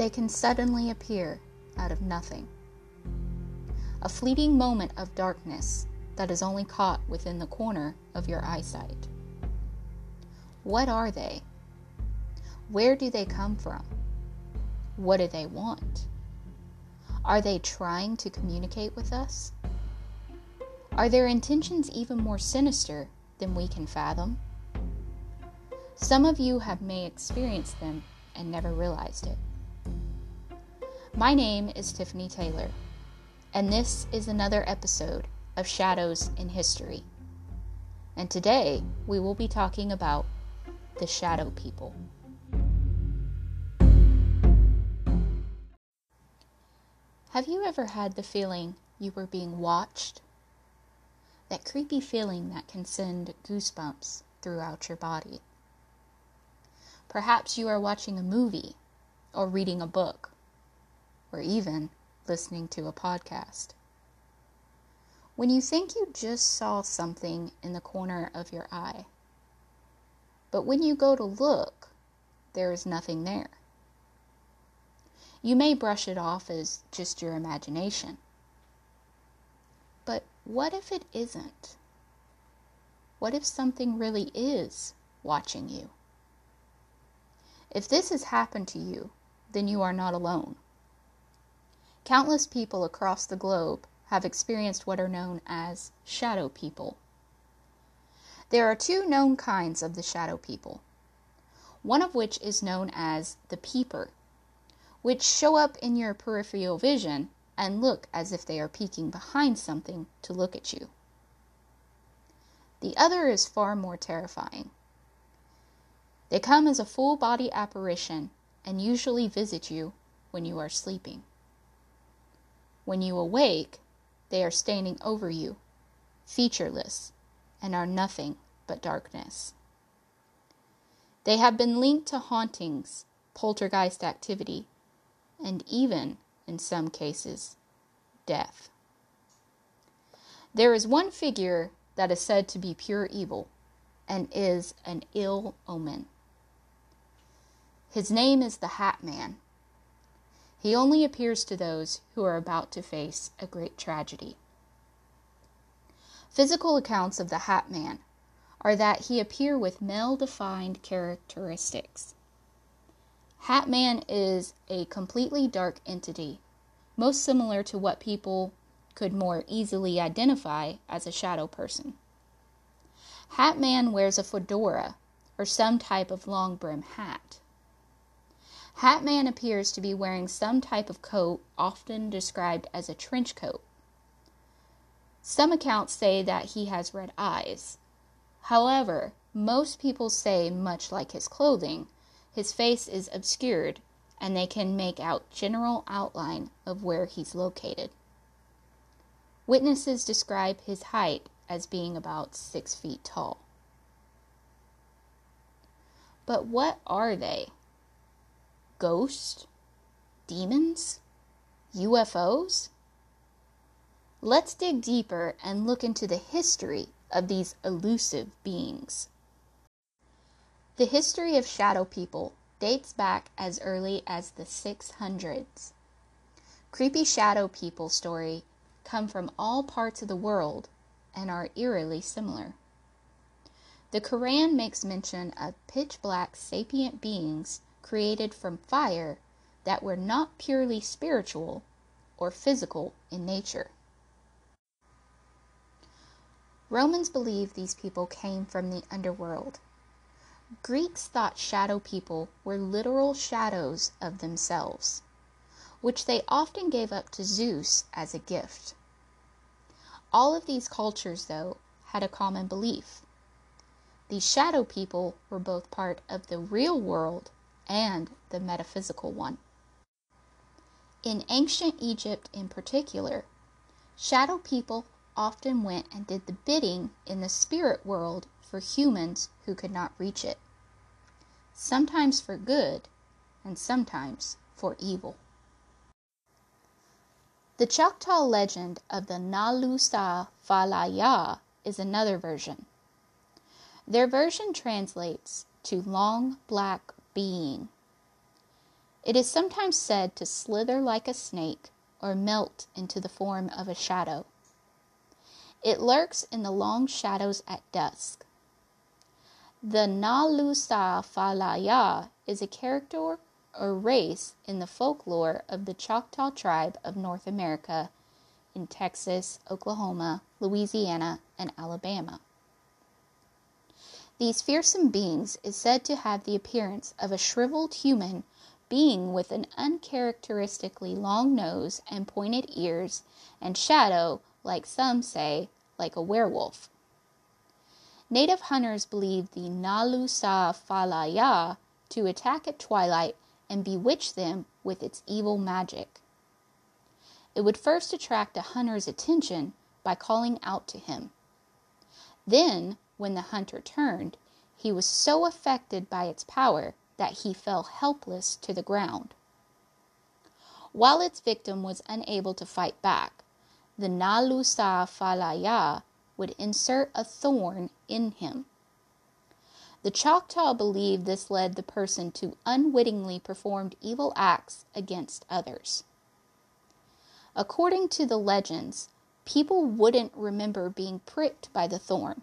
They can suddenly appear out of nothing. A fleeting moment of darkness that is only caught within the corner of your eyesight. What are they? Where do they come from? What do they want? Are they trying to communicate with us? Are their intentions even more sinister than we can fathom? Some of you have may experienced them and never realized it. My name is Tiffany Taylor, and this is another episode of Shadows in History. And today we will be talking about the Shadow People. Have you ever had the feeling you were being watched? That creepy feeling that can send goosebumps throughout your body. Perhaps you are watching a movie or reading a book or even listening to a podcast. When you think you just saw something in the corner of your eye, but when you go to look, there is nothing there. You may brush it off as just your imagination. But what if it isn't? What if something really is watching you? If this has happened to you, then you are not alone. Countless people across the globe have experienced what are known as shadow people. There are two known kinds of the shadow people, one of which is known as the peeper, which show up in your peripheral vision and look as if they are peeking behind something to look at you. The other is far more terrifying. They come as a full body apparition and usually visit you when you are sleeping. When you awake, they are standing over you, featureless, and are nothing but darkness. They have been linked to hauntings, poltergeist activity, and even, in some cases, death. There is one figure that is said to be pure evil and is an ill omen. His name is the Hat Man. He only appears to those who are about to face a great tragedy. Physical accounts of the Hat Man are that he appear with male defined characteristics. Hat Man is a completely dark entity, most similar to what people could more easily identify as a shadow person. Hat Man wears a fedora or some type of long brim hat. Hatman appears to be wearing some type of coat, often described as a trench coat. Some accounts say that he has red eyes. However, most people say, much like his clothing, his face is obscured and they can make out general outline of where he's located. Witnesses describe his height as being about six feet tall. But what are they? Ghosts, demons, UFOs? Let's dig deeper and look into the history of these elusive beings. The history of shadow people dates back as early as the 600s. Creepy shadow people story come from all parts of the world and are eerily similar. The Quran makes mention of pitch black sapient beings created from fire that were not purely spiritual or physical in nature. Romans believed these people came from the underworld. Greeks thought shadow people were literal shadows of themselves, which they often gave up to Zeus as a gift. All of these cultures, though, had a common belief. These shadow people were both part of the real world and the metaphysical one. In ancient Egypt, in particular, shadow people often went and did the bidding in the spirit world for humans who could not reach it, sometimes for good and sometimes for evil. The Choctaw legend of the Nalusa Falaya is another version. Their version translates to long black being. It is sometimes said to slither like a snake or melt into the form of a shadow. It lurks in the long shadows at dusk. The Nalusa Falaya is a character or race in the folklore of the Choctaw tribe of North America in Texas, Oklahoma, Louisiana, and Alabama. These fearsome beings is said to have the appearance of a shriveled human being with an uncharacteristically long nose and pointed ears and shadow, like some say, like a werewolf. Native hunters believe the Nalusa Falaya to attack at twilight and bewitch them with its evil magic. It would first attract a hunter's attention by calling out to him. Then, when the hunter turned, he was so affected by its power that he fell helpless to the ground. While its victim was unable to fight back, the Nalusa Falaya would insert a thorn in him. The Choctaw believed this led the person to unwittingly perform evil acts against others. According to the legends, people wouldn't remember being pricked by the thorn.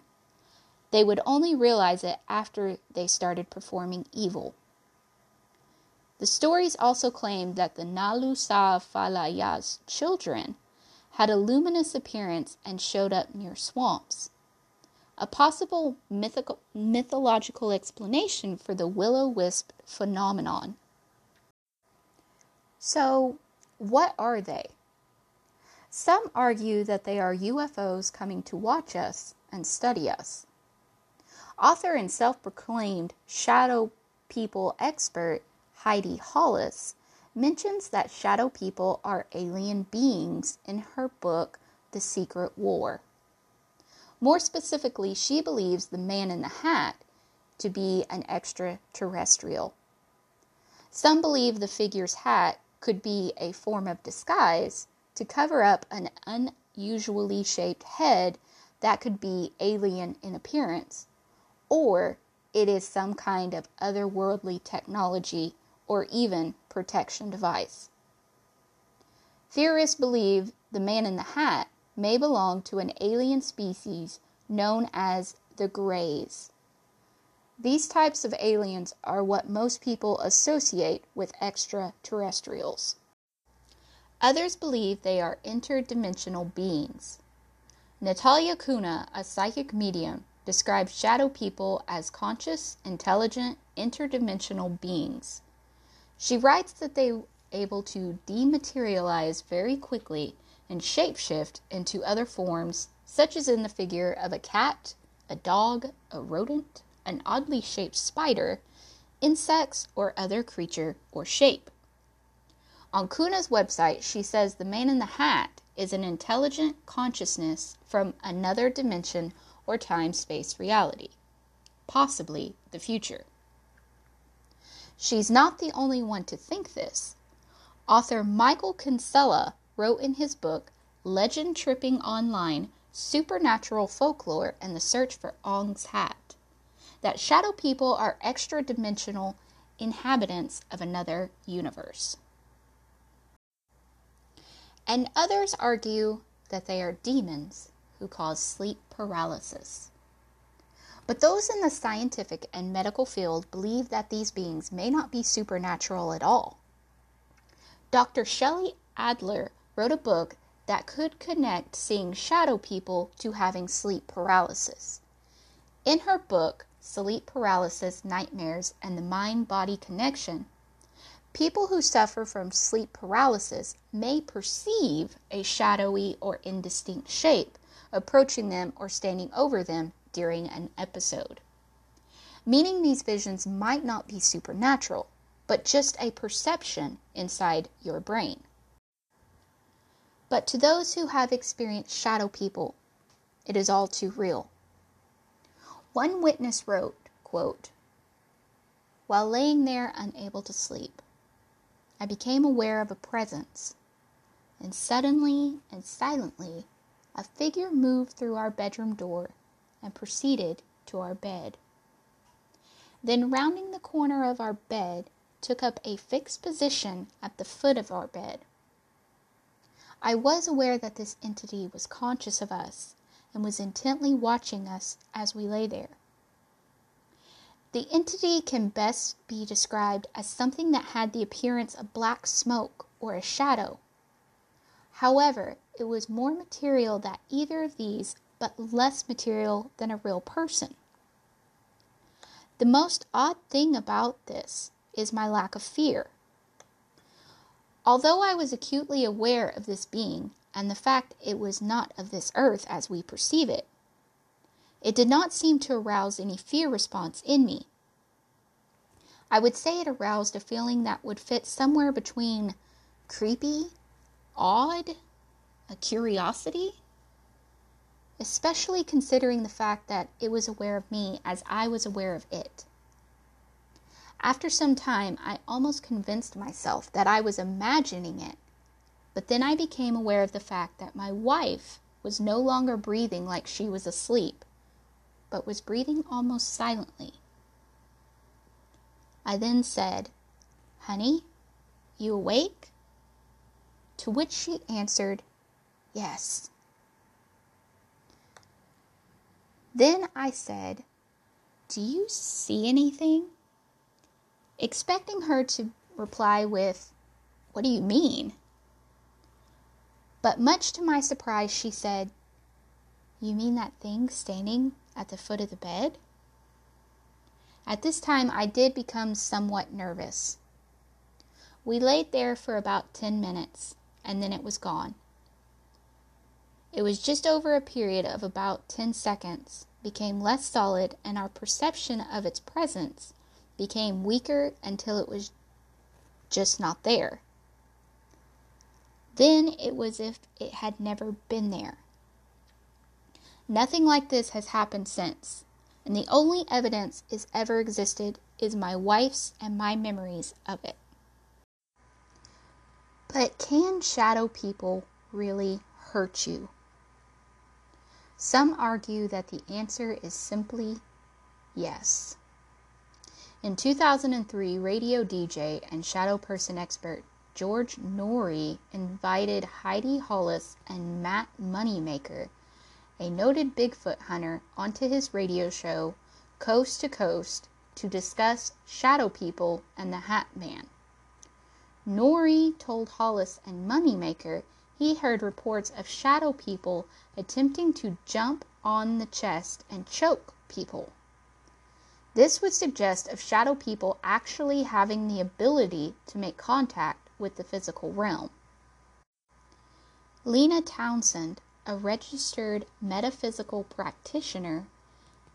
They would only realize it after they started performing evil. The stories also claim that the Nalusa Falaya's children had a luminous appearance and showed up near swamps. A possible mythical, mythological explanation for the will o wisp phenomenon. So, what are they? Some argue that they are UFOs coming to watch us and study us. Author and self proclaimed shadow people expert Heidi Hollis mentions that shadow people are alien beings in her book, The Secret War. More specifically, she believes the man in the hat to be an extraterrestrial. Some believe the figure's hat could be a form of disguise to cover up an unusually shaped head that could be alien in appearance, or it is some kind of otherworldly technology or even protection device. Theorists believe the man in the hat may belong to an alien species known as the Greys. These types of aliens are what most people associate with extraterrestrials. Others believe they are interdimensional beings. Natalia Kuna, a psychic medium, describes shadow people as conscious, intelligent, interdimensional beings. She writes that they are able to dematerialize very quickly and shapeshift into other forms, such as in the figure of a cat, a dog, a rodent, an oddly shaped spider, insects, or other creature or shape. On Kuna's website, she says the man in the hat is an intelligent consciousness from another dimension or time space reality, possibly the future. She's not the only one to think this. Author Michael Kinsella wrote in his book, Legend Tripping Online Supernatural Folklore and the Search for Ong's Hat, that shadow people are extra dimensional inhabitants of another universe. And others argue that they are demons who cause sleep paralysis. But those in the scientific and medical field believe that these beings may not be supernatural at all. Dr. Shelley Adler wrote a book that could connect seeing shadow people to having sleep paralysis. In her book, Sleep Paralysis, Nightmares, and the Mind Body Connection, people who suffer from sleep paralysis may perceive a shadowy or indistinct shape approaching them or standing over them during an episode. Meaning these visions might not be supernatural, but just a perception inside your brain. But to those who have experienced shadow people, it is all too real. One witness wrote, quote, While laying there unable to sleep, I became aware of a presence, and suddenly and silently a figure moved through our bedroom door and proceeded to our bed. Then, rounding the corner of our bed, took up a fixed position at the foot of our bed. I was aware that this entity was conscious of us and was intently watching us as we lay there. The entity can best be described as something that had the appearance of black smoke or a shadow. However, it was more material than either of these, but less material than a real person. The most odd thing about this is my lack of fear. Although I was acutely aware of this being and the fact it was not of this earth as we perceive it, it did not seem to arouse any fear response in me. I would say it aroused a feeling that would fit somewhere between creepy, odd, a curiosity, especially considering the fact that it was aware of me as I was aware of it. After some time, I almost convinced myself that I was imagining it, but then I became aware of the fact that my wife was no longer breathing like she was asleep, but was breathing almost silently. I then said, Honey, you awake? To which she answered, Yes. Then I said, Do you see anything? Expecting her to reply with, What do you mean? But much to my surprise, she said, You mean that thing standing at the foot of the bed? At this time, I did become somewhat nervous. We laid there for about 10 minutes, and then it was gone. It was just over a period of about 10 seconds, became less solid, and our perception of its presence became weaker until it was just not there. Then it was as if it had never been there. Nothing like this has happened since, and the only evidence it ever existed is my wife's and my memories of it. But can shadow people really hurt you? Some argue that the answer is simply yes. In 2003, radio DJ and shadow person expert George Noory invited Heidi Hollis and Matt Moneymaker, a noted Bigfoot hunter, onto his radio show Coast to Coast to discuss shadow people and the Hat Man. Noory told Hollis and Moneymaker he heard reports of shadow people attempting to jump on the chest and choke people. This would suggest of shadow people actually having the ability to make contact with the physical realm. Lena Townsend, a registered metaphysical practitioner,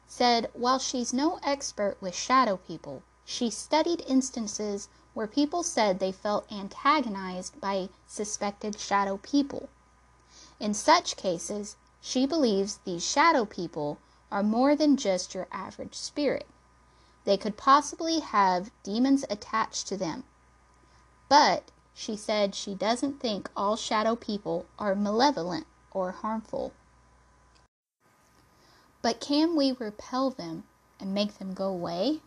said while she's no expert with shadow people, she studied instances where people said they felt antagonized by suspected shadow people. In such cases, she believes these shadow people are more than just your average spirit. They could possibly have demons attached to them. But she said she doesn't think all shadow people are malevolent or harmful. But can we repel them and make them go away?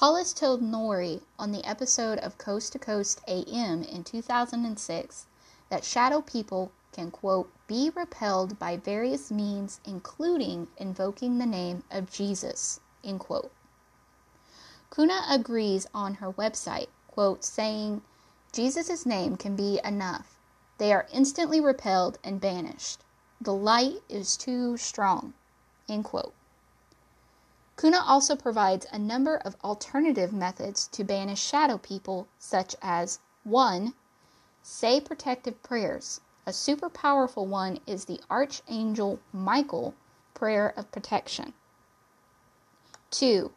Hollis told Noory on the episode of Coast to Coast AM in 2006 that shadow people can, quote, be repelled by various means, including invoking the name of Jesus, End quote. Kuna agrees on her website, quote, saying, Jesus' name can be enough. They are instantly repelled and banished. The light is too strong. End quote. Kuna also provides a number of alternative methods to banish shadow people, such as 1. Say protective prayers. A super powerful one is the Archangel Michael prayer of protection. 2.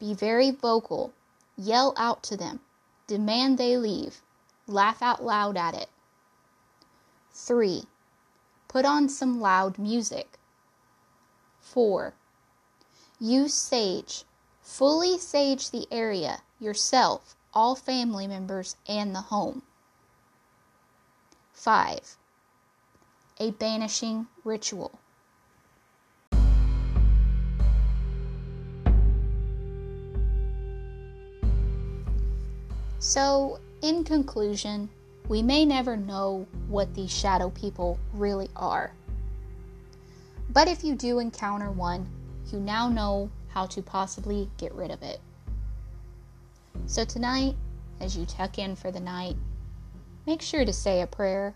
Be very vocal. Yell out to them. Demand they leave. Laugh out loud at it. 3. Put on some loud music. 4. Use sage. Fully sage the area, yourself, all family members, and the home. 5. A banishing ritual. So, in conclusion, we may never know what these shadow people really are. But if you do encounter one, you now know how to possibly get rid of it. So, tonight, as you tuck in for the night, make sure to say a prayer.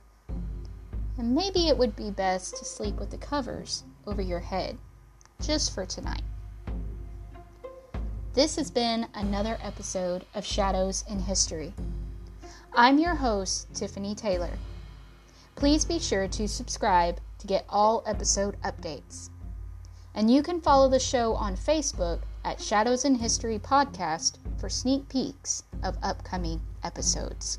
And maybe it would be best to sleep with the covers over your head just for tonight. This has been another episode of Shadows in History. I'm your host, Tiffany Taylor. Please be sure to subscribe to get all episode updates. And you can follow the show on Facebook at Shadows in History Podcast for sneak peeks of upcoming episodes.